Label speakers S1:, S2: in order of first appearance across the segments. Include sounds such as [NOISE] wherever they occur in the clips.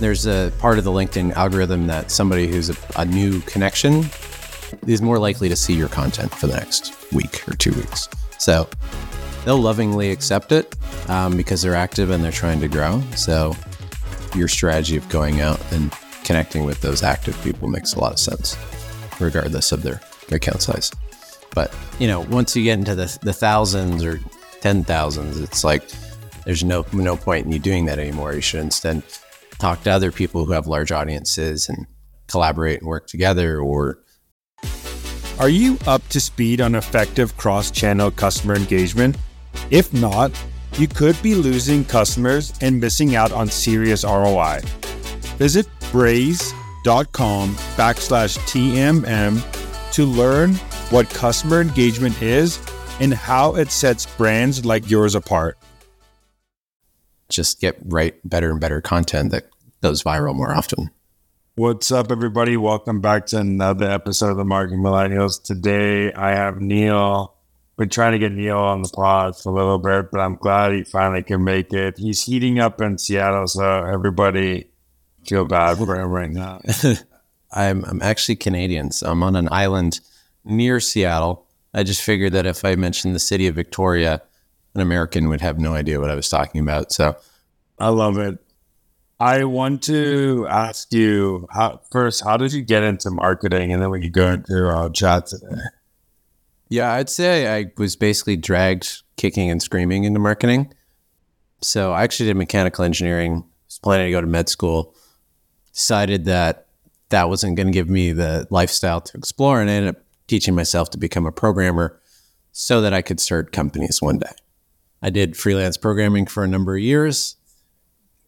S1: There's a part of the LinkedIn algorithm that somebody who's a, a new connection is more likely to see your content for the next week or two weeks. So they'll lovingly accept it um, because they're active and they're trying to grow. So your strategy of going out and connecting with those active people makes a lot of sense, regardless of their, their account size. But you know, once you get into the, the thousands or ten thousands, it's like there's no no point in you doing that anymore. You should instead talk to other people who have large audiences and collaborate and work together or
S2: Are you up to speed on effective cross-channel customer engagement? If not, you could be losing customers and missing out on serious ROI. Visit braze.com backslash TMM to learn what customer engagement is and how it sets brands like yours apart.
S1: Just get right better and better content that goes viral more often.
S2: What's up, everybody? Welcome back to another episode of the Marketing Millennials. Today, I have Neal. Been trying to get Neal on the pod for a little bit, but I'm glad he finally can make it. He's heating up in Seattle, so everybody feel bad for him right now. [LAUGHS]
S1: I'm I'm actually Canadian, so I'm on an island near Seattle. I just figured that if I mentioned the city of Victoria, an American would have no idea what I was talking about. So
S2: I love it. I want to ask you how, first, how did you get into marketing? And then we can go into our chat today.
S1: Yeah, I'd say I was basically dragged kicking and screaming into marketing. So I actually did mechanical engineering, was planning to go to med school, decided that that wasn't going to give me the lifestyle to explore, and I ended up teaching myself to become a programmer so that I could start companies one day. I did freelance programming for a number of years.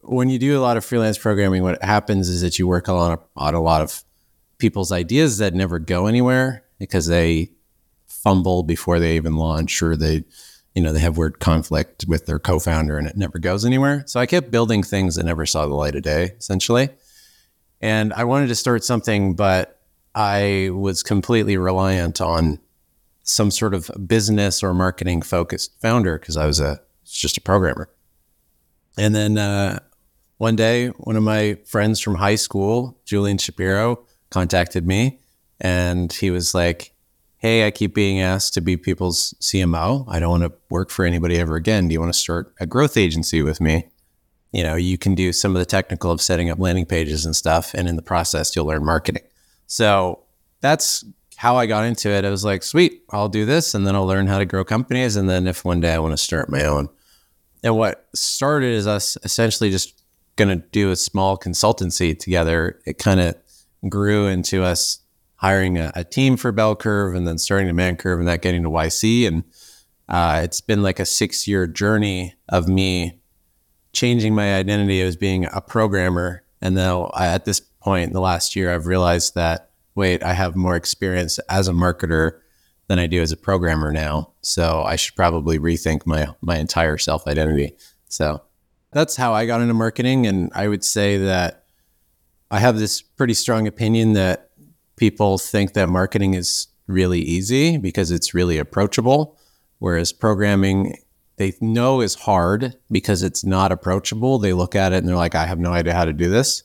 S1: When you do a lot of freelance programming, what happens is that you work on a, on a lot of people's ideas that never go anywhere because they fumble before they even launch or they you know they have word conflict with their co-founder and it never goes anywhere so i kept building things that never saw the light of day essentially and i wanted to start something but i was completely reliant on some sort of business or marketing focused founder because i was a just a programmer and then uh, one day one of my friends from high school julian shapiro contacted me and he was like hey, I keep being asked to be people's CMO. I don't want to work for anybody ever again. Do you want to start a growth agency with me? You know, you can do some of the technical of setting up landing pages and stuff. And in the process, you'll learn marketing. So that's how I got into it. I was like, sweet, I'll do this and then I'll learn how to grow companies. And then if one day I want to start my own. And what started is us essentially just going to do a small consultancy together. It kind of grew into us hiring a, a, team for Bell Curve and then starting Demand Curve and that getting to YC. And uh, it's been like a six year journey of me changing my identity as being a programmer. And now at this point in the last year, I've realized that, wait, I have more experience as a marketer than I do as a programmer now. So I should probably rethink my, my entire self identity. So that's how I got into marketing. And I would say that I have this pretty strong opinion that people think that marketing is really easy because it's really approachable, whereas programming they know is hard because it's not approachable. They look at it and they're like, I have no idea how to do this.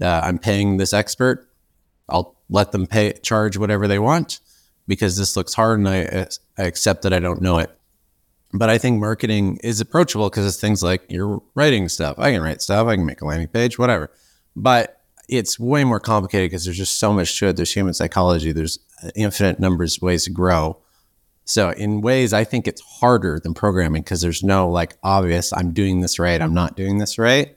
S1: Uh, I'm paying this expert. I'll let them pay charge whatever they want because this looks hard and I, I accept that I don't know it. But I think marketing is approachable because it's things like you're writing stuff. I can write stuff. I can make a landing page, whatever. But it's way more complicated because there's just so much to it. There's human psychology. There's uh, infinite numbers of ways to grow. So in ways, I think it's harder than programming because there's no like obvious. I'm doing this right. I'm not doing this right,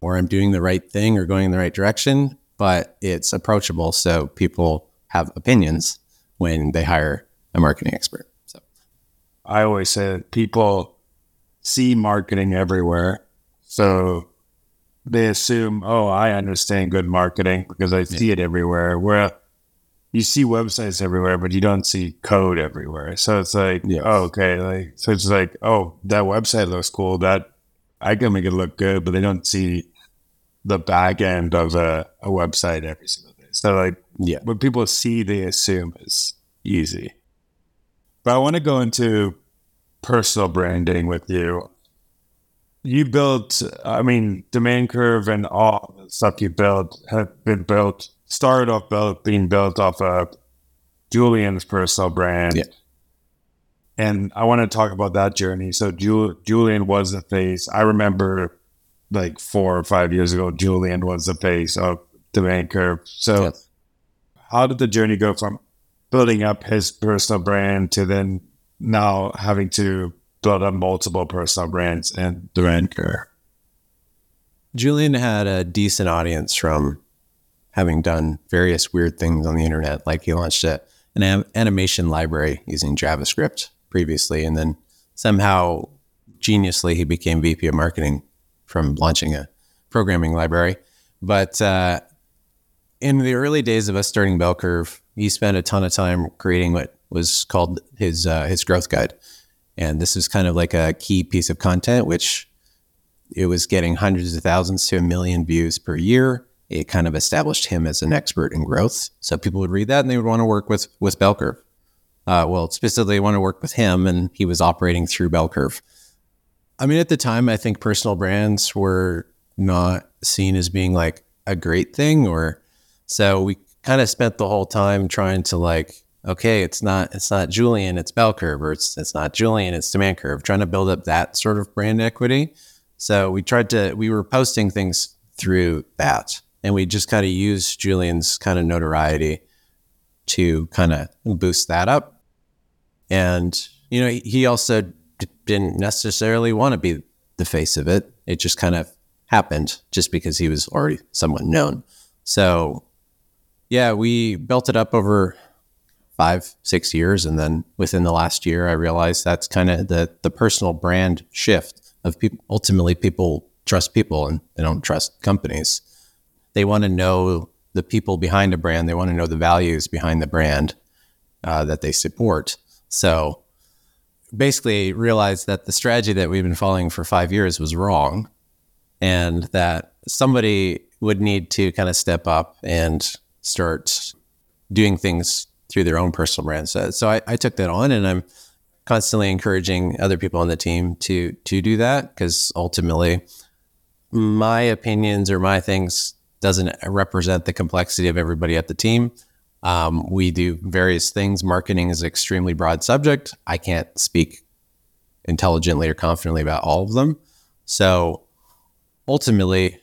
S1: or I'm doing the right thing or going in the right direction. But it's approachable, so people have opinions when they hire a marketing expert. So
S2: I always say that people see marketing everywhere. So they assume, oh, I understand good marketing because I see yeah. it everywhere. Where you see websites everywhere, but you don't see code everywhere. So it's like,
S1: Yes.
S2: oh, okay, like so it's like, oh, that website looks cool. That I can make it look good, but they don't see the back end of a, a website every single day. So like
S1: Yeah.
S2: what people see, they assume is easy. But I want to go into personal branding with you. You built, I mean, demand Curve and all the stuff you built have been built, started off built, being built off of Julian's personal brand.
S1: Yeah.
S2: And I want to talk about that journey. So Jul- Julian was the face. I remember like four or five years ago, Julian was the face of Demand Curve. So
S1: Yes.
S2: how did the journey go from building up his personal brand to then now having to build up multiple personal brands and Demand Curve?
S1: Julian had a decent audience from having done various weird things on the internet. Like he launched a, an am- animation library using JavaScript previously, and then somehow geniusly he became VP of marketing from launching a programming library. But uh, in the early days of us starting Bell Curve, he spent a ton of time creating what was called his uh, his growth guide, and this is kind of like a key piece of content which it was getting hundreds of thousands to a million views per year. It kind of established him as an expert in growth. So people would read that and they would want to work with with Bell Curve. Uh, well, specifically, they want to work with him, and he was operating through Bell Curve. I mean, at the time, I think personal brands were not seen as being like a great thing, or so we kind of spent the whole time trying to like, okay, it's not it's not Julian, it's Bell Curve, or it's it's not Julian, it's Demand Curve, trying to build up that sort of brand equity. So we tried to, we were posting things through that. And we just kind of used Julian's kind of notoriety to kind of boost that up. And, you know, he also didn't necessarily want to be the face of it. It just kind of happened just because he was already somewhat known. So, yeah, we built it up over five, six years. And then within the last year, I realized that's kind of the, the personal brand shift of people. Ultimately, people trust people and they don't trust companies. They want to know the people behind a brand. They want to know the values behind the brand uh, that they support. So basically, realized that the strategy that we've been following for five years was wrong, and that somebody would need to kind of step up and start doing things through their own personal brand. So, so I, I took that on, and I'm constantly encouraging other people on the team to to do that because ultimately, my opinions or my things doesn't represent the complexity of everybody at the team. Um, we do various things. Marketing is an extremely broad subject. I can't speak intelligently or confidently about all of them. So ultimately,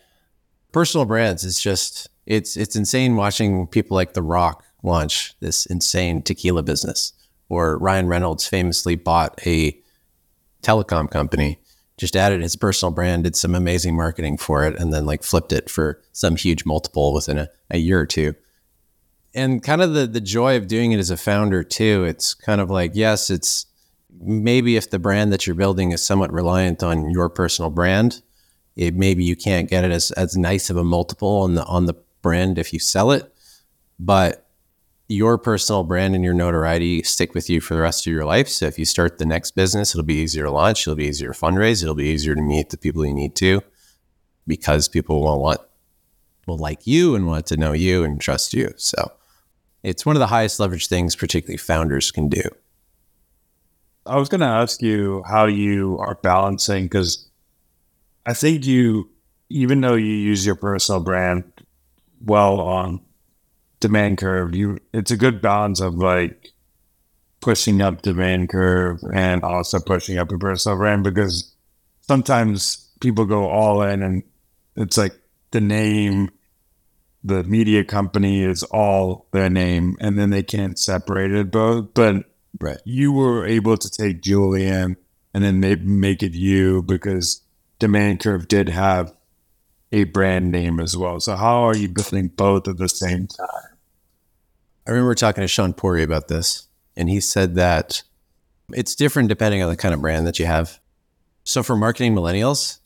S1: personal brands is just it's it's insane watching people like The Rock launch this insane tequila business, or Ryan Reynolds famously bought a telecom company, just added his personal brand, did some amazing marketing for it, and then like flipped it for some huge multiple within a, a year or two. And kind of the the joy of doing it as a founder too. It's kind of like yes, it's maybe if the brand that you're building is somewhat reliant on your personal brand, it maybe you can't get it as as nice of a multiple on the on the brand if you sell it, but your personal brand and your notoriety stick with you for the rest of your life. So if you start the next business, it'll be easier to launch, it'll be easier to fundraise, it'll be easier to meet the people you need to because people will want will like you and want to know you and trust you. So it's one of the highest leverage things particularly founders can do.
S2: I was going to ask you how you are balancing because I think you, even though you use your personal brand well on demand curve, you it's a good balance of like pushing up demand curve and also pushing up your personal brand because sometimes people go all in and it's like the name, the media company is all their name and then they can't separate it both. But
S1: Right.
S2: you were able to take Julian and then maybe make it you because Demand Curve did have a brand name as well. So how are you building both at the same time?
S1: I remember talking to Shaan Puri about this, and he said that it's different depending on the kind of brand that you have. So for marketing millennials,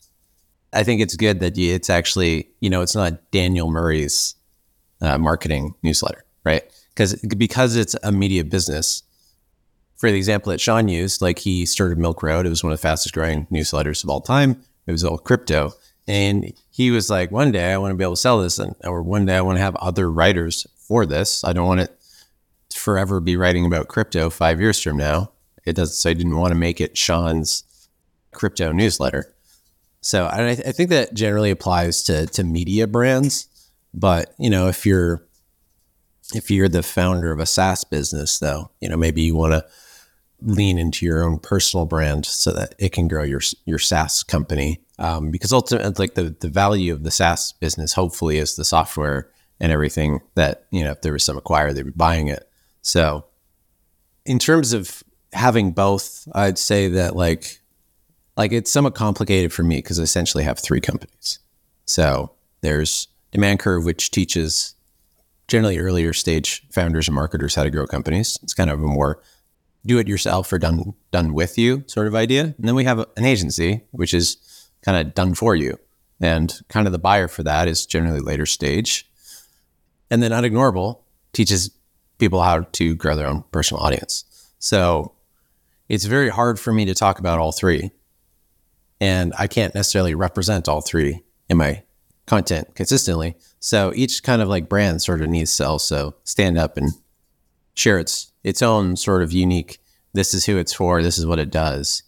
S1: I think it's good that you, it's actually, you know, it's not Daniel Murray's uh, marketing newsletter, right? because because it's a media business. For the example that Shaan used, like he started Milk Road, it was one of the fastest growing newsletters of all time. It was all crypto, and he was like, one day I want to be able to sell this, and or one day I want to have other writers for this. I don't want it to forever be writing about crypto five years from now. It does. So I didn't want to make it Shaan's crypto newsletter. So I, I think that generally applies to to media brands. But you know, if you're if you're the founder of a SaaS business, though, you know, maybe you want to lean into your own personal brand so that it can grow your your SaaS company. Um, because ultimately, like the the value of the SaaS business, hopefully, is the software and everything that you know. If there was some acquire, they'd be buying it. So, in terms of having both, I'd say that like like it's somewhat complicated for me because I essentially have three companies. So there's Demand Curve, which teaches generally earlier stage founders and marketers how to grow companies. It's kind of a more do it yourself or done done with you sort of idea. And then we have an agency, which is kind of done for you. And kind of the buyer for that is generally later stage. And then Unignorable teaches people how to grow their own personal audience. So it's very hard for me to talk about all three. And I can't necessarily represent all three in my content consistently. So each kind of like brand sort of needs to also stand up and share its its own sort of unique. This is who it's for. This is what it does.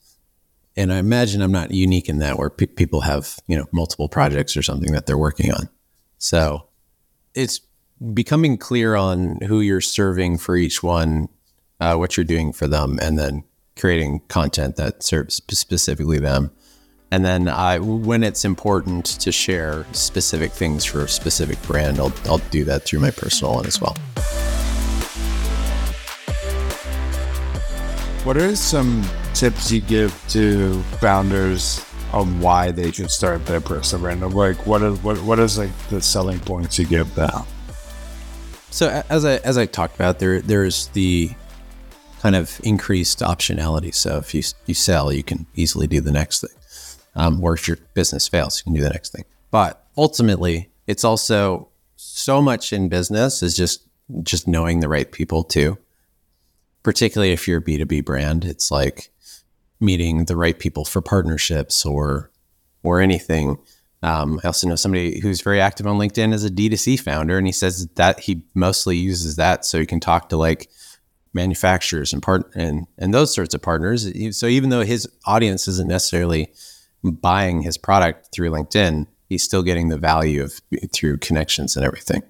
S1: And I imagine I'm not unique in that, where pe- people have you know multiple projects or something that they're working on. So it's becoming clear on who you're serving for each one, uh, what you're doing for them, and then creating content that serves specifically them. And then I, when it's important to share specific things for a specific brand, I'll, I'll do that through my personal one as well.
S2: What are some tips you give to founders on why they should start their personal brand? Like, what is what what is like the selling points you give them?
S1: So as I as I talked about, there there's the kind of increased optionality. So if you you sell, you can easily do the next thing um, your business fails, you can do the next thing. But ultimately, it's also so much in business is just just knowing the right people too. Particularly if you're a B2B brand, it's like meeting the right people for partnerships or or anything. Um, I also know somebody who's very active on LinkedIn as a D2C founder, and he says that he mostly uses that so he can talk to like manufacturers and part and and those sorts of partners. So even though his audience isn't necessarily buying his product through LinkedIn, he's still getting the value of through connections and everything.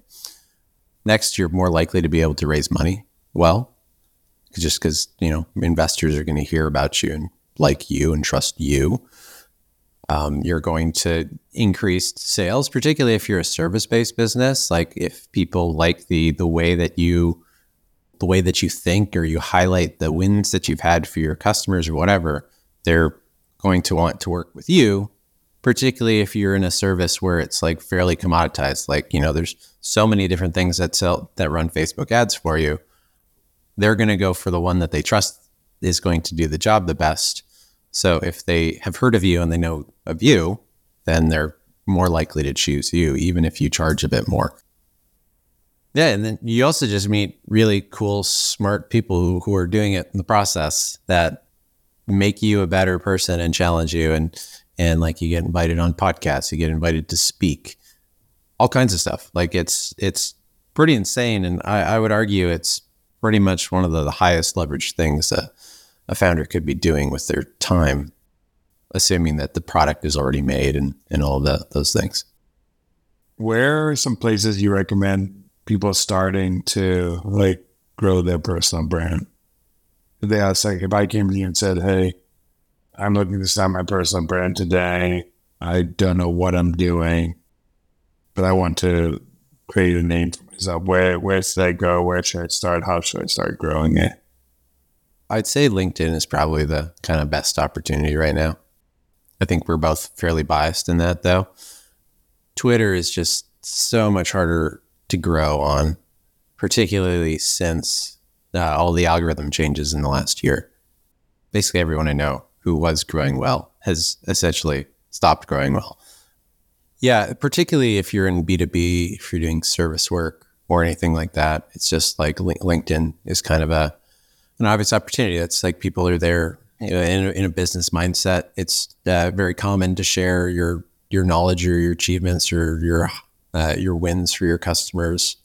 S1: Next, you're more likely to be able to raise money well, just because you know investors are going to hear about you and like you and trust you. Um, you're going to increase sales, particularly if you're a service-based business. Like if people like the the way that you the way that you think or you highlight the wins that you've had for your customers or whatever, they're going to want to work with you, particularly if you're in a service where it's like fairly commoditized. Like, you know, there's so many different things that sell that run Facebook ads for you. They're going to go for the one that they trust is going to do the job the best. So if they have heard of you and they know of you, then they're more likely to choose you, even if you charge a bit more. Yeah, and then you also just meet really cool, smart people who, who are doing it in the process that make you a better person and challenge you. And and like you get invited on podcasts you get invited to speak all kinds of stuff. Like it's it's pretty insane. And i, I would argue it's pretty much one of the, the highest leverage things that a founder could be doing with their time assuming that the product is already made and and all of those things.
S2: Where are some places you recommend people starting to like grow their personal brand they asked like if I came to you and said, "Hey, I'm looking to start my personal brand today. I don't know what I'm doing, but I want to create a name for myself. Where where should I go? Where should I start? How should I start growing it?"
S1: I'd say LinkedIn is probably the kind of best opportunity right now. I think we're both fairly biased in that though. Twitter is just so much harder to grow on, particularly since uh, all the algorithm changes in the last year. Basically, everyone I know who was growing well has essentially stopped growing well. Yeah, particularly if you're in B2B, if you're doing service work, or anything like that. It's just like LinkedIn is kind of a an obvious opportunity. It's like people are there in, a, in a business mindset. It's uh, very common to share your your knowledge or your achievements or your uh, your wins for your customers.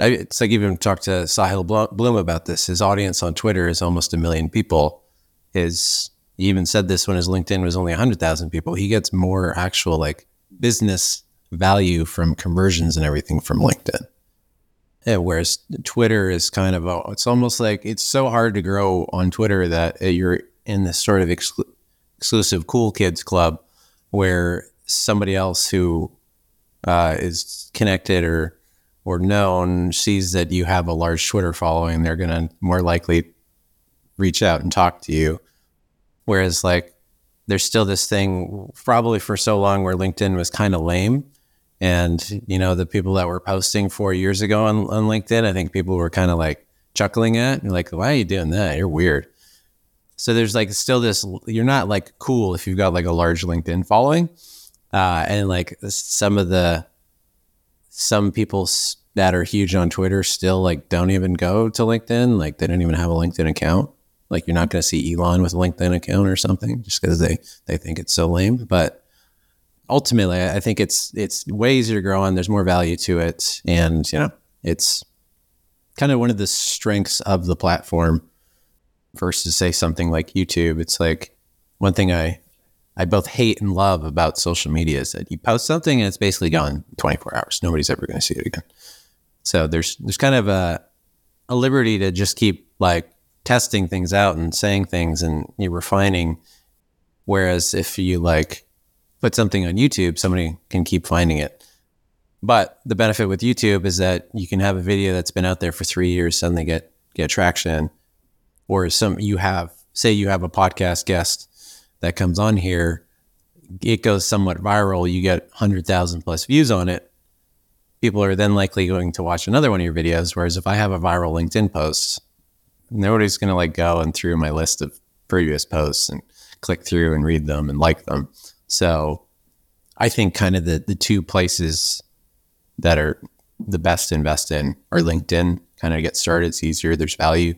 S1: It's like even talked to Sahil Bloom about this. His audience on Twitter is almost a million people. His he even said this when his LinkedIn was only 100,000 people. He gets more actual like business value from conversions and everything from LinkedIn. Yeah, whereas Twitter is kind of, a, it's almost like it's so hard to grow on Twitter that you're in this sort of exclu- exclusive cool kids club where somebody else who uh, is connected or or known sees that you have a large Twitter following, they're going to more likely reach out and talk to you. Whereas like there's still this thing probably for so long where LinkedIn was kind of lame. And, you know, the people that were posting four years ago on, on LinkedIn, I think people were kind of like chuckling at and like, why are you doing that? You're weird. So there's like still this, you're not like cool if you've got like a large LinkedIn following. Uh, and like some of the, some people that are huge on Twitter still like don't even go to LinkedIn. Like they don't even have a LinkedIn account. Like you're not going to see Elon with a LinkedIn account or something just because they they think it's so lame. But ultimately, I think it's it's way easier to grow on. There's more value to it, and you know, it's kind of one of the strengths of the platform versus say something like YouTube. It's like one thing I I both hate and love about social media is that you post something and it's basically gone 24 hours. Nobody's ever going to see it again. So there's there's kind of a a liberty to just keep like testing things out and saying things and you're refining. Whereas if you like put something on YouTube, somebody can keep finding it. But the benefit with YouTube is that you can have a video that's been out there for three years suddenly get get traction, or some you have say you have a podcast guest that comes on here, it goes somewhat viral. You get hundred thousand plus views on it. People are then likely going to watch another one of your videos. Whereas if I have a viral LinkedIn post, nobody's going to like go and through my list of previous posts and click through and read them and like them. So I think kind of the, the two places that are the best to invest in are LinkedIn, kind of get started. It's easier. There's value.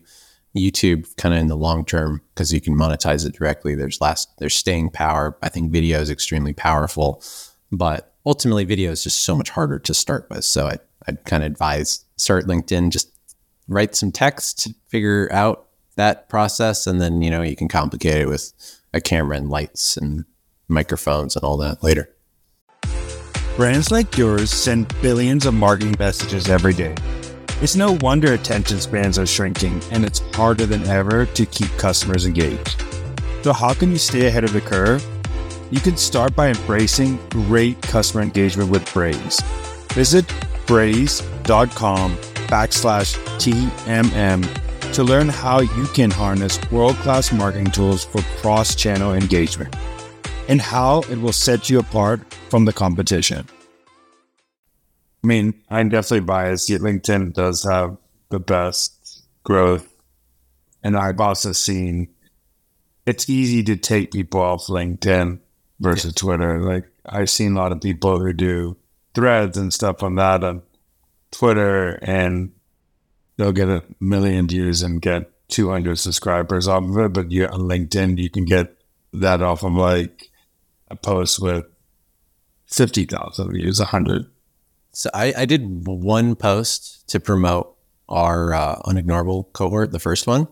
S1: YouTube kind of in the long term because you can monetize it directly. There's last there's staying power. I think video is extremely powerful, but ultimately video is just so much harder to start with. So I I'd kind of advise start LinkedIn, just write some text, figure out that process, and then you know you can complicate it with a camera and lights and microphones and all that later.
S2: Brands like yours send billions of marketing messages every day. It's no wonder attention spans are shrinking, and it's harder than ever to keep customers engaged. So, how can you stay ahead of the curve? You can start by embracing great customer engagement with Braze. Visit braze.com backslash TMM to learn how you can harness world class marketing tools for cross channel engagement and how it will set you apart from the competition. I mean, I'm definitely biased. LinkedIn does have the best growth. And I've also seen it's easy to take people off LinkedIn versus yeah. Twitter. Like I've seen a lot of people who do threads and stuff on that on Twitter and they'll get a million views and get 200 subscribers off of it. But you on LinkedIn, you can get that off of like a post with 50,000 views, 100.
S1: So I, I did one post to promote our uh, unignorable cohort, the first one.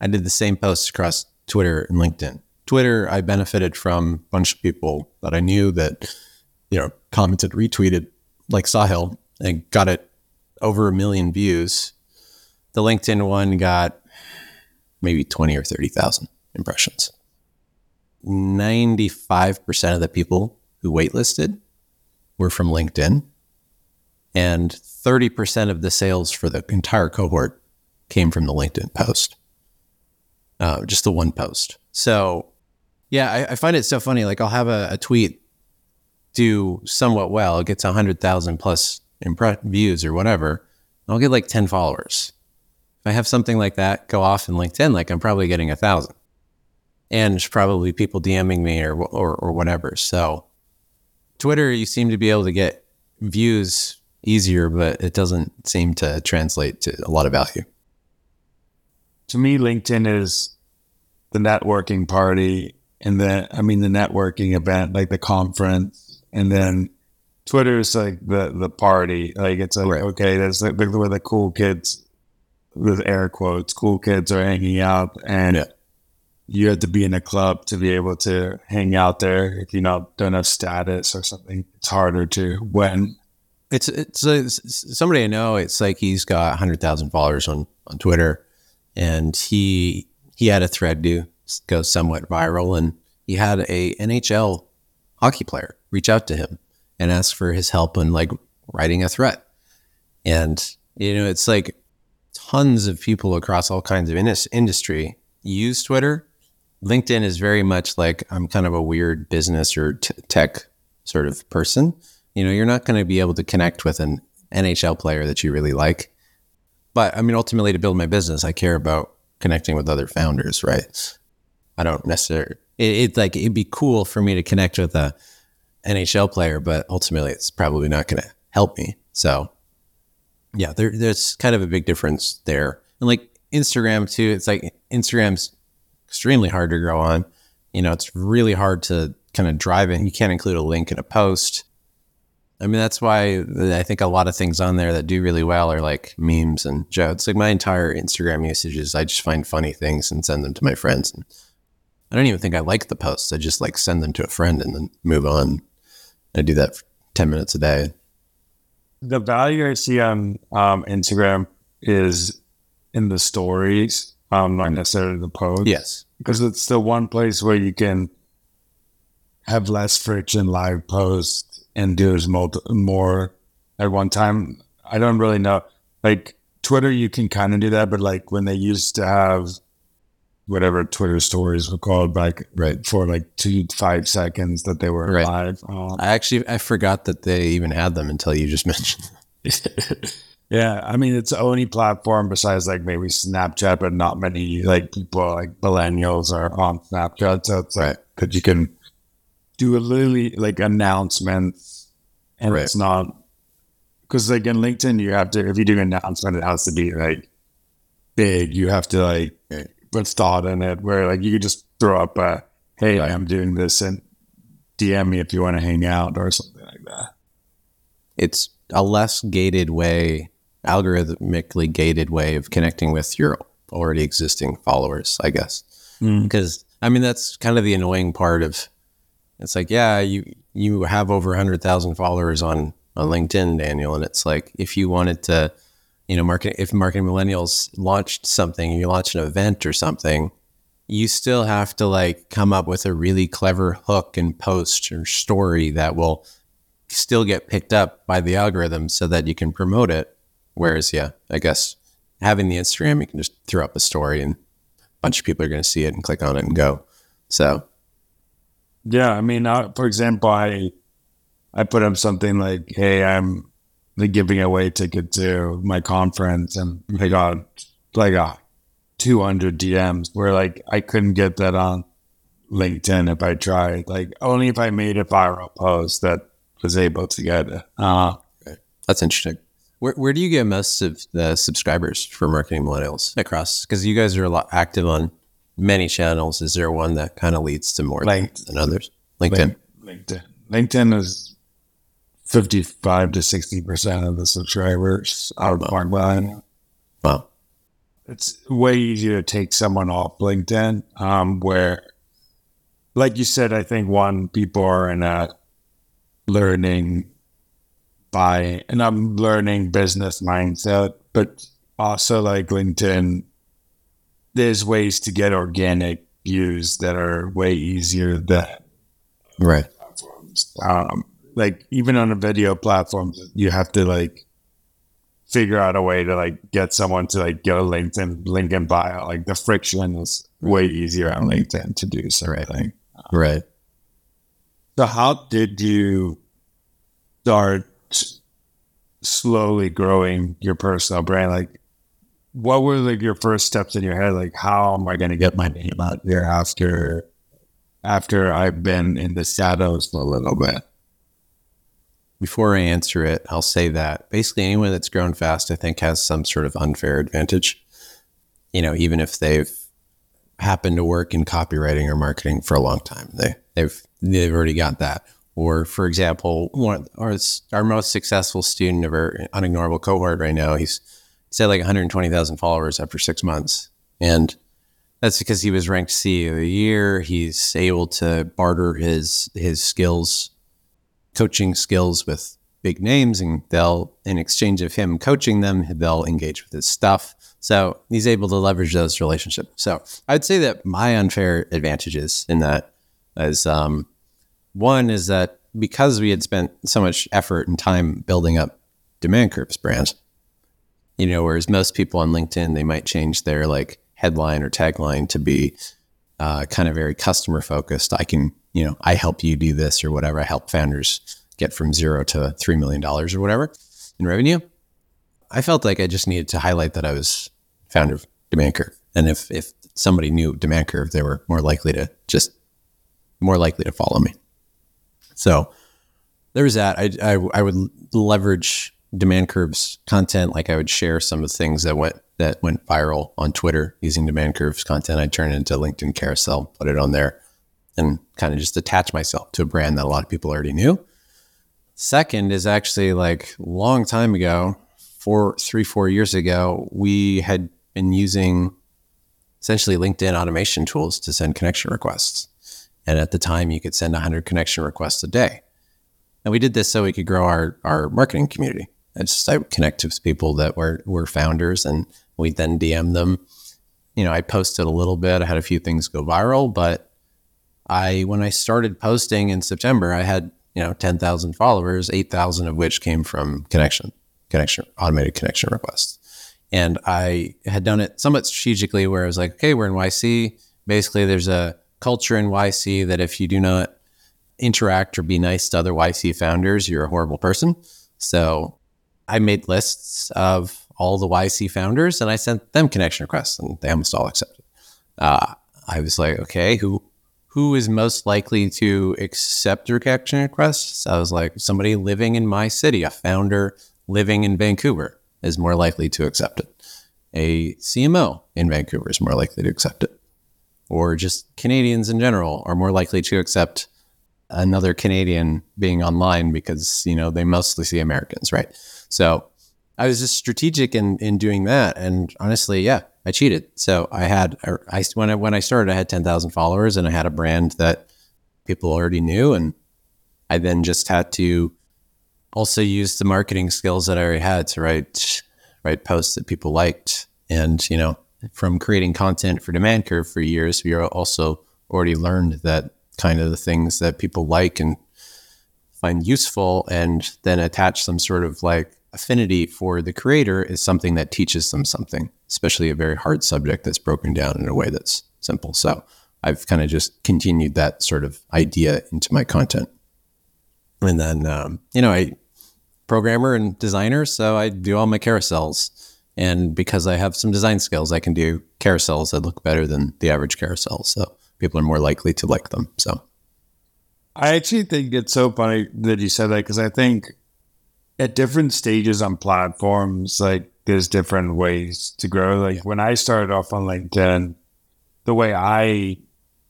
S1: I did the same post across Twitter and LinkedIn. Twitter, I benefited from a bunch of people that I knew that, you know, commented, retweeted, like Sahil, and got it over a million views. The LinkedIn one got maybe 20 or 30,000 impressions. 95% of the people who waitlisted were from LinkedIn, and 30% of the sales for the entire cohort came from the LinkedIn post. Uh, just the one post. So, yeah, I, I, find it so funny. Like, I'll have a, a tweet do somewhat well, it gets 100,000 plus impre- views or whatever. I'll get like 10 followers. If I have something like that go off in LinkedIn, like I'm probably getting a thousand and probably people DMing me or, or, or whatever. So Twitter, you seem to be able to get views easier, but it doesn't seem to translate to a lot of value.
S2: To me, LinkedIn is the networking party and then I mean the networking event, like the conference, and then Twitter is like the the party. Like it's like right. okay, that's like the where the cool kids with air quotes, cool kids are hanging out and yeah. you have to be in a club to be able to hang out there. If you know don't have status or something, it's harder to when
S1: it's it's, it's somebody I know. It's like he's got hundred thousand followers on on Twitter, and he he had a thread do go somewhat viral, and he had a NHL hockey player reach out to him and ask for his help in like writing a threat, and you know it's like tons of people across all kinds of in- industry use Twitter. LinkedIn is very much like I'm kind of a weird business or t- tech sort of person you know, you're not going to be able to connect with an NHL player that you really like. But I mean, ultimately, to build my business, I care about connecting with other founders, right? I don't necessarily. It, it's like it'd be cool for me to connect with a NHL player, but ultimately, it's probably not going to help me. So, yeah, there, there's kind of a big difference there. And like Instagram too, it's like Instagram's extremely hard to grow on. You know, it's really hard to kind of drive it. You can't include a link in a post. I mean, that's why I think a lot of things on there that do really well are like memes and jokes. Like my entire Instagram usage is I just find funny things and send them to my friends. And I don't even think I like the posts. I just like send them to a friend and then move on. I do that for 10 minutes a day.
S2: The value I see on um, Instagram is in the stories, um, not necessarily the posts.
S1: Yes.
S2: Because it's the one place where you can have less friction live posts and do as more at one time. I don't really know. Like Twitter, you can kind of do that, but like when they used to have whatever Twitter stories were called, like right for like two five seconds that they were right. live.
S1: Um, I actually I forgot that they even had them until you just [LAUGHS] mentioned. [LAUGHS]
S2: yeah, I mean it's the only platform besides like maybe Snapchat, but not many like people like millennials are on Snapchat, so it's like that you can do a literally like announcements, and right. it's not because like in LinkedIn, you have to if you do an announcement, it has to be like big. You have to like put thought in it. Where like you could just throw up a hey, I am doing this and DM me if you want to hang out or something like that.
S1: It's a less gated way, algorithmically gated way of connecting with your already existing followers, I guess. Because mm. I mean, that's kind of the annoying part of it's like, yeah, you you have over hundred thousand followers on on LinkedIn, Daniel, and it's like if you wanted to, you know, market if marketing millennials launched something, you launched an event or something, you still have to like come up with a really clever hook and post or story that will still get picked up by the algorithm so that you can promote it. Whereas, yeah, I guess having the Instagram, you can just throw up a story and a bunch of people are going to see it and click on it and go. So
S2: yeah, I mean, for example, I I put up something like, "Hey, I'm giving away ticket to my conference," and I got like a 200 DMs. Where like I couldn't get that on LinkedIn if I tried. Like only if I made a viral post that was able to get it. Uh,
S1: That's interesting. Where, where do you get most of the subscribers for marketing millennials across? Because you guys are a lot active on many channels, is there one that kind of leads to more Link, than others? LinkedIn.
S2: LinkedIn. LinkedIn is 55 to 60% of the subscribers out of wow.
S1: Wow.
S2: It's way easier to take someone off LinkedIn, um, where, like you said, I think one, people are in a learning by, and I'm learning business mindset, but also like LinkedIn there's ways to get organic views that are way easier than
S1: right
S2: platforms. Um, like even on a video platform, you have to like figure out a way to like get someone to like get a LinkedIn link in bio. Like the friction is way easier on LinkedIn to do something.
S1: Right. right.
S2: So how did you start slowly growing your personal brand? Like what were like your first steps in your head? Like, how am I going to get my name out there after after I've been in the shadows a little bit?
S1: before I answer it, I'll say that basically anyone that's grown fast, I think, has some sort of unfair advantage. You know, even if they've happened to work in copywriting or marketing for a long time, they they've they've already got that. Or, for example, one our, our most successful student of our unignorable cohort right now, he's said like 120,000 followers after six months, and that's because he was ranked CEO of the year. He's able to barter his his skills coaching skills with big names and they'll in exchange of him coaching them they'll engage with his stuff. So he's able to leverage those relationships. So i'd say that my unfair advantages in that is um, one is that because we had spent so much effort and time building up demand curves brand you know whereas most people on linkedin they might change their like headline or tagline to be uh, kind of very customer focused i can you know, I help you do this or whatever. I help founders get from zero to $3 million or whatever in revenue. I felt like I just needed to highlight that I was founder of Demand Curve. And if, if somebody knew Demand Curve, they were more likely to just more likely to follow me. So there was that. I, I, I would leverage Demand Curve's content. Like I would share some of the things that went, that went viral on Twitter using Demand Curve's content. I'd turn it into LinkedIn carousel, put it on there and kind of just attach myself to a brand that a lot of people already knew. Second is actually like long time ago, four, three, four years ago, we had been using essentially LinkedIn automation tools to send connection requests. And at the time, you could send 100 connection requests a day. And we did this so we could grow our, our marketing community. I just I connect to people that were, were founders and we'd then DM them. You know, I posted a little bit, I had a few things go viral, but I when I started posting in September, I had you know ten thousand followers, eight thousand of which came from connection, connection, automated connection requests, and I had done it somewhat strategically, where I was like, okay, we're in YC. Basically, there's a culture in YC that if you do not interact or be nice to other YC founders, you're a horrible person. So I made lists of all the YC founders and I sent them connection requests, and they almost all accepted. Uh, I was like, okay, who who is most likely to accept your connection request? I was like, somebody living in my city, a founder living in Vancouver is more likely to accept it. A CMO in Vancouver is more likely to accept it. Or just Canadians in general are more likely to accept another Canadian being online because, you know, they mostly see Americans, right? So I was just strategic in, in doing that. And honestly, yeah, I cheated. So I had I when I when I started, I had ten thousand followers, and I had a brand that people already knew, and I then just had to also use the marketing skills that I already had to write write posts that people liked, and you know, from creating content for Demand Curve for years, we also already learned that kind of the things that people like and find useful, and then attach some sort of like affinity for the creator is something that teaches them something, especially a very hard subject that's broken down in a way that's simple. So I've kind of just continued that sort of idea into my content. And then, um, you know, I programmer and designer, so I do all my carousels. And because I have some design skills, I can do carousels that look better than the average carousel. So people are more likely to like them. So
S2: I actually think it's so funny that you said that because I think at different stages on platforms, like there's different ways to grow. Like when I started off on LinkedIn, the way I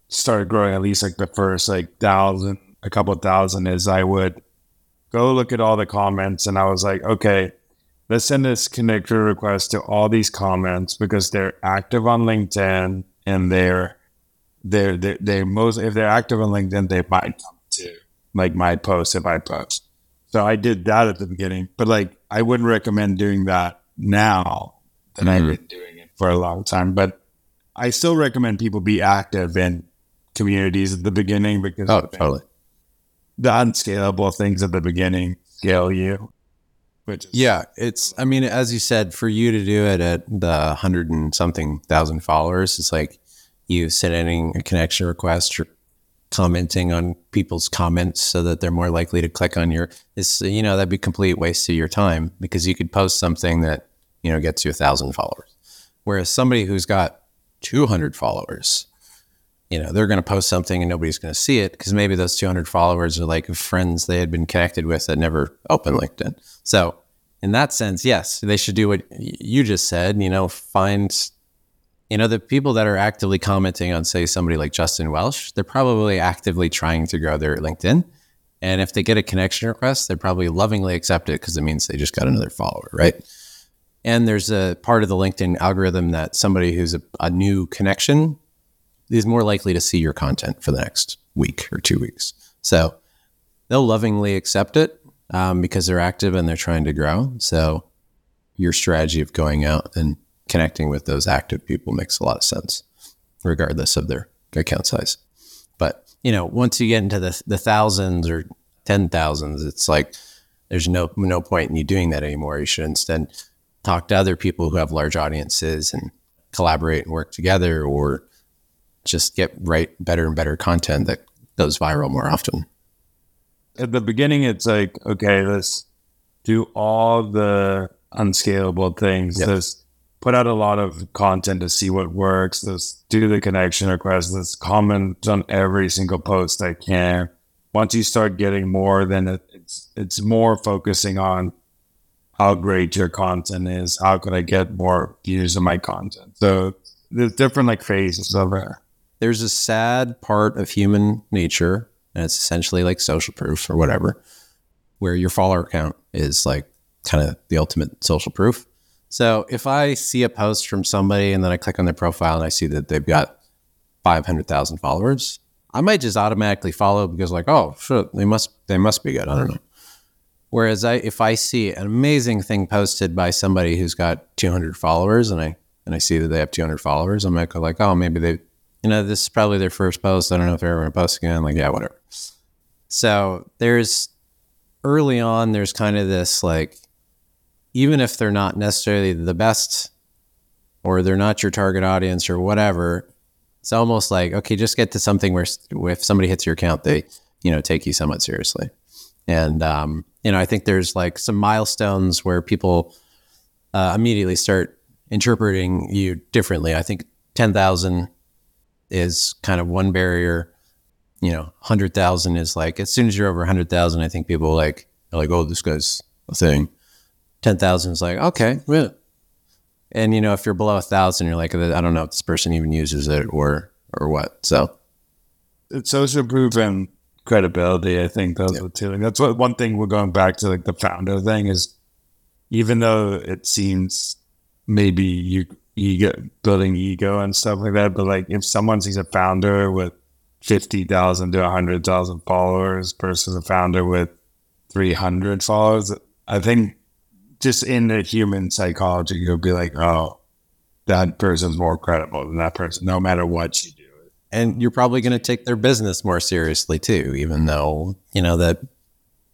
S2: started growing, at least like the first like thousand, a couple thousand, is I would go look at all the comments and I was like, okay, let's send this connector request to all these comments because they're active on LinkedIn and they're they're they're, they're most if they're active on LinkedIn, they might come to like my post if I post. So I did that at the beginning, but like I wouldn't recommend doing that now that mm-hmm. I've been doing it for a long time. But I still recommend people be active in communities at the beginning because
S1: oh, totally.
S2: the unscalable things at the beginning scale you.
S1: Which is, yeah, it's. I mean, as you said, for you to do it at the hundred and something thousand followers, it's like you sending a connection request or commenting on people's comments so that they're more likely to click on your is you know that'd be complete waste of your time because you could post something that you know gets you a thousand followers whereas somebody who's got 200 followers you know, they're going to post something and nobody's going to see it because maybe those 200 followers are like friends they had been connected with that never opened LinkedIn. So, in that sense, yes, they should do what you just said, you know, find, you know, the people that are actively commenting on, say, somebody like Justin Welsh, they're probably actively trying to grow their LinkedIn. And if they get a connection request, they probably lovingly accept it because it means they just got another follower, right? And there's a part of the LinkedIn algorithm that somebody who's a, a new connection is more likely to see your content for the next week or two weeks. So they'll lovingly accept it um, because they're active and they're trying to grow. So your strategy of going out and connecting with those active people makes a lot of sense, regardless of their account size. But you know, once you get into the the thousands or ten thousands, it's like there's no no point in you doing that anymore. You should instead talk to other people who have large audiences and collaborate and work together, or just get right better and better content that goes viral more often.
S2: At the beginning, it's like, okay, let's do all the unscalable things. Yep. Let's put out a lot of content to see what works. Let's do the connection requests. Let's comment on every single post I can. Once you start getting more, then it's it's more focusing on how great your content is. How could I get more views of my content? So there's different like phases of it
S1: there's a sad part of human nature, and it's essentially like social proof or whatever, where your follower count is like kind of the ultimate social proof. So if I see a post from somebody and then I click on their profile and I see that they've got 500,000 followers, I might just automatically follow because like, oh, shit, they must they must be good. I don't know. Whereas I if I see an amazing thing posted by somebody who's got 200 followers and I and I see that they have 200 followers, I might go like, oh, maybe they you know, this is probably their first post. I don't know if they're ever going to post again. Like, yeah, whatever. So there's early on, there's kind of this like, even if they're not necessarily the best or they're not your target audience or whatever, it's almost like, okay, just get to something where if somebody hits your account, they, you know, take you somewhat seriously. And, um, you know, I think there's like some milestones where people uh, immediately start interpreting you differently. I think 10,000 is kind of one barrier. You know, hundred thousand is like as soon as you're over hundred thousand, I think people like are like, oh, this guy's a thing. Ten thousand is like, okay, yeah. And you know, if you're below a thousand, you're like, I don't know if this person even uses it or or what. So
S2: it's social proof and credibility. I think those yep. are two. That's what one thing we're going back to, like the founder thing is, even though it seems maybe you ego, building ego and stuff like that. But like if someone sees a founder with 50,000 to 100,000 followers versus a founder with 300 followers, I think just in the human psychology, you'll be like, oh, that person's more credible than that person, no matter what you do.
S1: And you're probably going to take their business more seriously too, even though, you know, that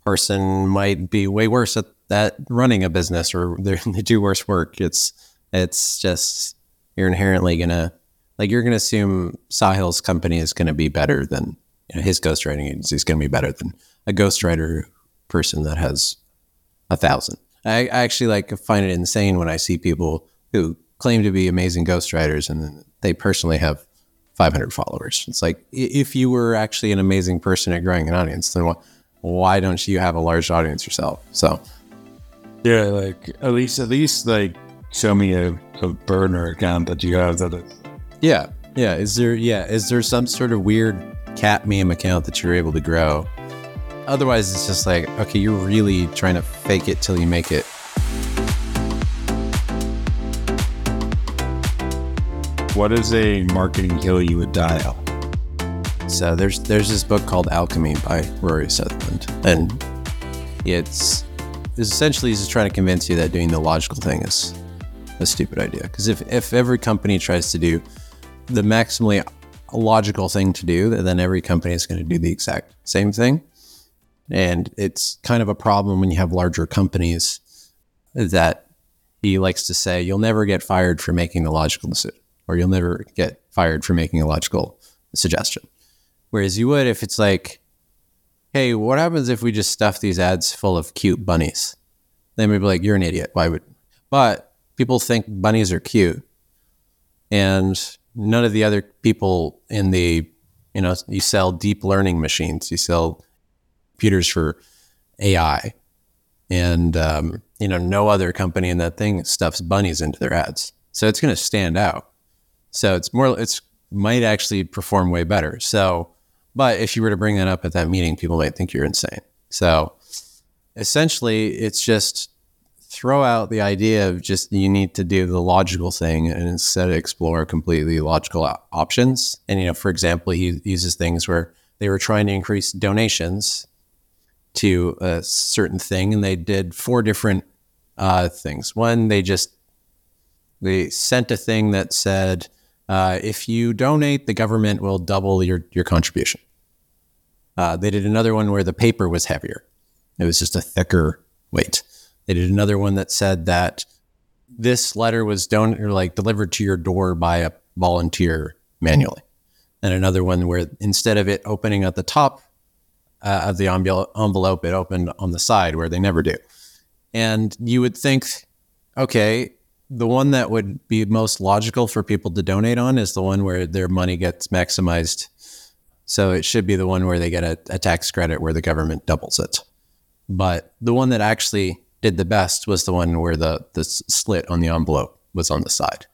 S1: person might be way worse at that running a business or [LAUGHS] they do worse work. It's, it's just you're inherently gonna like you're gonna assume Sahil's company is gonna be better than you know, his ghostwriting agency is gonna be better than a ghostwriter person that has a thousand. I, I actually like find it insane when I see people who claim to be amazing ghostwriters and they personally have 500 followers. It's like if you were actually an amazing person at growing an audience, then why don't you have a large audience yourself? So,
S2: yeah, like at least at least like show me a, a burner account that you have that is.
S1: Yeah. Yeah. Is there, yeah. Is there some sort of weird cat meme account that you're able to grow? Otherwise, it's just like, okay, you're really trying to fake it till you make it.
S2: What is a marketing hill you would die on?
S1: So there's there's this book called Alchemy by Rory Sutherland, and it's, it's essentially just trying to convince you that doing the logical thing is a stupid idea. Because if, if every company tries to do the maximally logical thing to do, then every company is going to do the exact same thing. And it's kind of a problem when you have larger companies that he likes to say, you'll never get fired for making the logical decision, or you'll never get fired for making a logical suggestion. Whereas you would if it's like, hey, what happens if we just stuff these ads full of cute bunnies? Then we'd be like, you're an idiot. Why would? But people think bunnies are cute. And none of the other people in the, you know, you sell deep learning machines, you sell computers for AI, and um, you know, no other company in that thing stuffs bunnies into their ads, so it's going to stand out. So it's more, it's might actually perform way better. So, but if you were to bring that up at that meeting, people might think you're insane. So, essentially, it's just throw out the idea of just you need to do the logical thing and instead explore completely logical options. And, you know, for example, he uses things where they were trying to increase donations to a certain thing and they did four different uh, things. One, they just they sent a thing that said, uh, if you donate, the government will double your, your contribution. Uh, they did another one where the paper was heavier. It was just a thicker weight. They did another one that said that this letter was don- or like delivered to your door by a volunteer manually. And another one where instead of it opening at the top uh, of the envelope, it opened on the side where they never do. And you would think, okay, the one that would be most logical for people to donate on is the one where their money gets maximized. So it should be the one where they get a, a tax credit where the government doubles it. But the one that actually did the best was the one where the the slit on the envelope was on the side.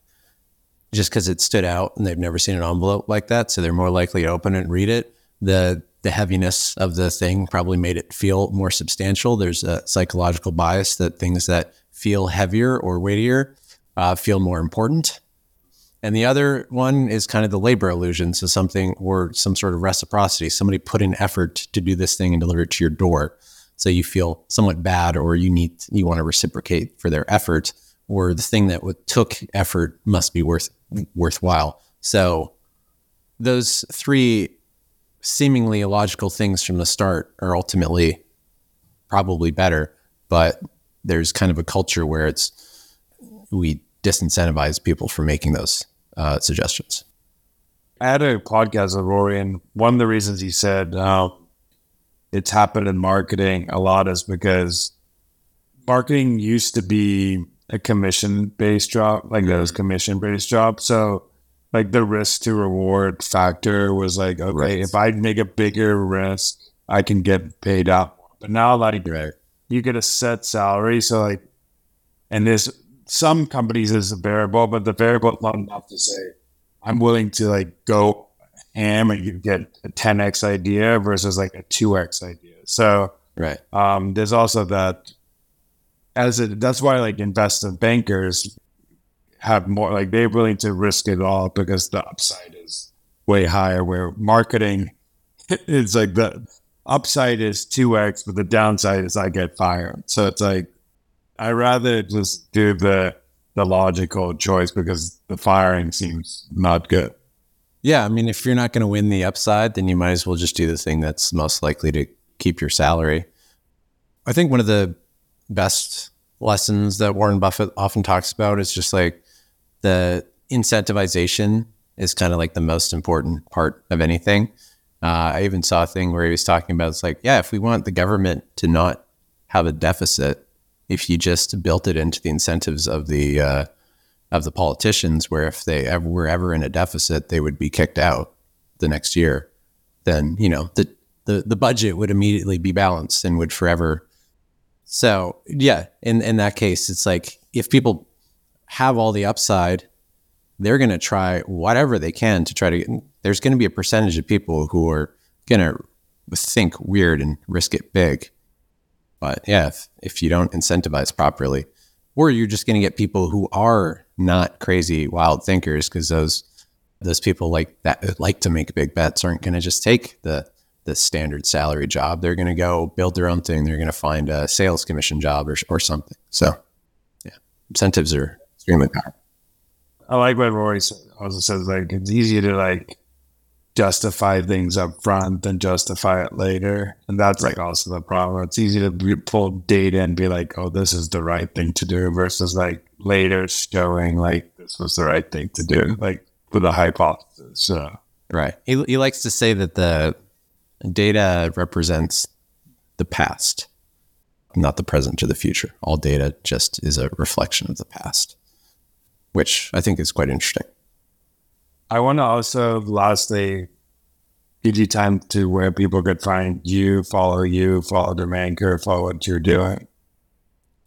S1: Just because it stood out and they've never seen an envelope like that, so they're more likely to open it and read it. The the heaviness of the thing probably made it feel more substantial. There's a psychological bias that things that feel heavier or weightier uh, feel more important. And the other one is kind of the labor illusion. So something or some sort of reciprocity. Somebody put in effort to do this thing and deliver it to your door so you feel somewhat bad or you need you want to reciprocate for their effort or the thing that took effort must be worth worthwhile so those three seemingly illogical things from the start are ultimately probably better but there's kind of a culture where it's we disincentivize people from making those uh, suggestions
S2: I had a podcast with Rory, and one of the reasons he said um, it's happened in marketing a lot is because marketing used to be a commission based job, like those mm-hmm. commission based job. So like the risk to reward factor was like, okay, right. if I make a bigger risk, I can get paid out. But now like right. you get a set salary. So like and this some companies is a variable, but the variable not enough to say I'm willing to like go ham and you get a 10x idea versus like a 2x idea. So
S1: right.
S2: Um, there's also that as it that's why like investment bankers have more like they're willing to risk it all because the upside is way higher where marketing [LAUGHS] it's like the upside is 2x but the downside is I get fired. So it's like I rather just do the the logical choice because the firing seems not good.
S1: Yeah, I mean, if you're not going to win the upside, then you might as well just do the thing that's most likely to keep your salary. I think one of the best lessons that Warren Buffett often talks about is just like the incentivization is kind of like the most important part of anything. Uh, I even saw a thing where he was talking about it's like, yeah, if we want the government to not have a deficit, if you just built it into the incentives of the uh, of the politicians, where if they ever were ever in a deficit, they would be kicked out the next year. Then you know the the the budget would immediately be balanced and would forever. So yeah, in in that case, it's like if people have all the upside, they're going to try whatever they can to try to. Get, there's going to be a percentage of people who are going to think weird and risk it big. But yeah, if, if you don't incentivize properly, or you're just going to get people who are not crazy wild thinkers because those those people like that like to make big bets aren't going to just take the the standard salary job. They're going to go build their own thing. They're going to find a sales commission job or or something. So, yeah, incentives are extremely powerful.
S2: I like what Rory also says. Like it's easier to like justify things up front than justify it later. And that's right. like also the problem. It's easy to pull data and be like, oh, this is the right thing to do versus like later showing like this was the right thing to do, like with a hypothesis. So.
S1: Right. He, he likes to say that the data represents the past, not the present or the future. All data just is a reflection of the past, which I think is quite interesting.
S2: I want to also lastly give you time to where people could find you, follow you, follow Demand Curve, follow what you're doing.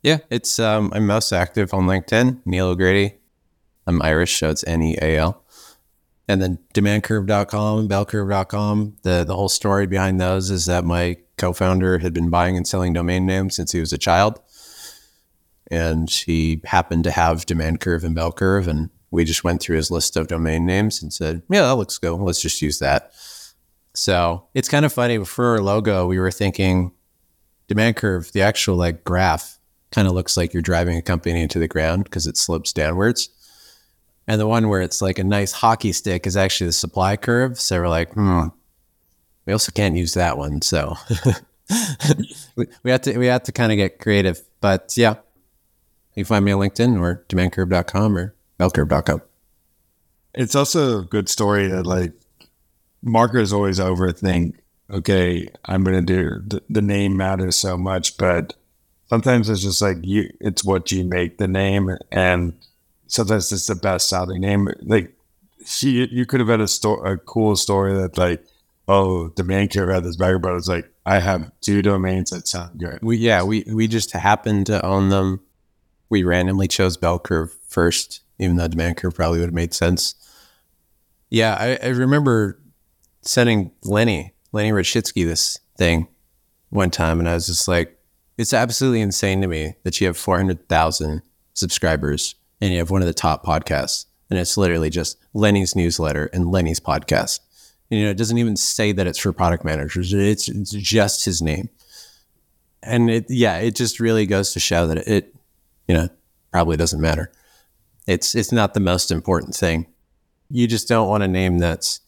S1: Yeah, it's um, I'm most active on LinkedIn, Neal O'Grady. I'm Irish, so it's N E A L. And then demandcurve.com, bellcurve.com. The the whole story behind those is that my co-founder had been buying and selling domain names since he was a child. And he happened to have Demand Curve and Bell Curve, and we just went through his list of domain names and said, "Yeah, that looks good. Let's just use that." So it's kind of funny. For our logo, we were thinking Demand Curve, the actual like graph, kind of looks like you're driving a company into the ground because it slopes downwards. And the one where it's like a nice hockey stick is actually the supply curve. So we're like, hmm, we also can't use that one. So [LAUGHS] we, have to we have to kind of get creative. But yeah, you can find me on LinkedIn or demandcurve.com or bellcurve.com.
S2: It's also a good story that like marketers always overthink, okay, I'm going to do the, the name matters so much, but sometimes it's just like you, it's what you make the name and sometimes it's the best sounding name. Like she, you could have had a story, a cool story that like, oh, Demand Curve had this bagger, but it's like, I have two domains that sound good.
S1: We, yeah, we, we just happened to own them. We randomly chose Bell Curve first, even though Demand Curve probably would have made sense. Yeah, I, I remember sending Lenny, Lenny Rachitsky this thing one time, and I was just like, it's absolutely insane to me that you have 400,000 subscribers and you have one of the top podcasts. And it's literally just Lenny's newsletter and Lenny's podcast. You know, it doesn't even say that it's for product managers. It's, it's just his name. And it, yeah, it just really goes to show that it, you know, probably doesn't matter. It's, it's not the most important thing. You just don't want a name that's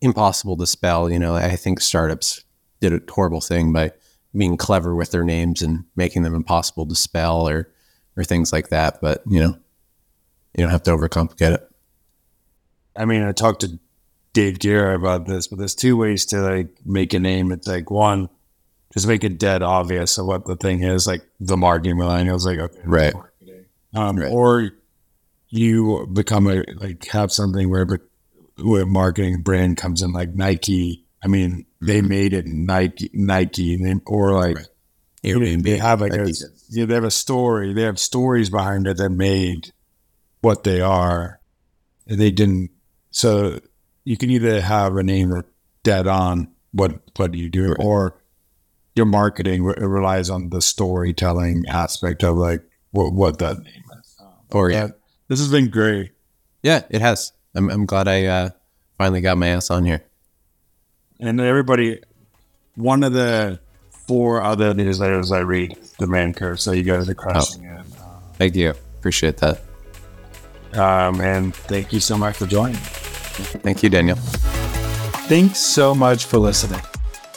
S1: impossible to spell. You know, I think startups did a horrible thing by being clever with their names and making them impossible to spell or or things like that. But you know, you don't have to overcomplicate it.
S2: I mean, I talked to Dave Guerra about this, but there's two ways to like make a name. It's like one, just make it dead obvious of what the thing is, like the marketing millennials, like okay,
S1: right.
S2: Um, right. or you become a like have something where where marketing brand comes in, like Nike. I mean, they mm-hmm. made it Nike, Nike, or like right. Airbnb. They have like a, yeah, they have a story. They have stories behind it that made what they are. They didn't. So you can either have a name or dead on what what you do, right. or your marketing re- relies on the storytelling aspect of like what what that name is.
S1: Or yeah,
S2: this has been great.
S1: Yeah, it has. I'm, I'm glad I uh, finally got my ass on here.
S2: And everybody, one of the four other newsletters I read, Demand Curve. So you guys are crushing oh. it.
S1: Thank you. Appreciate that.
S2: Um, and thank you so much for joining.
S1: Thank you, Daniel.
S2: Thanks so much for listening.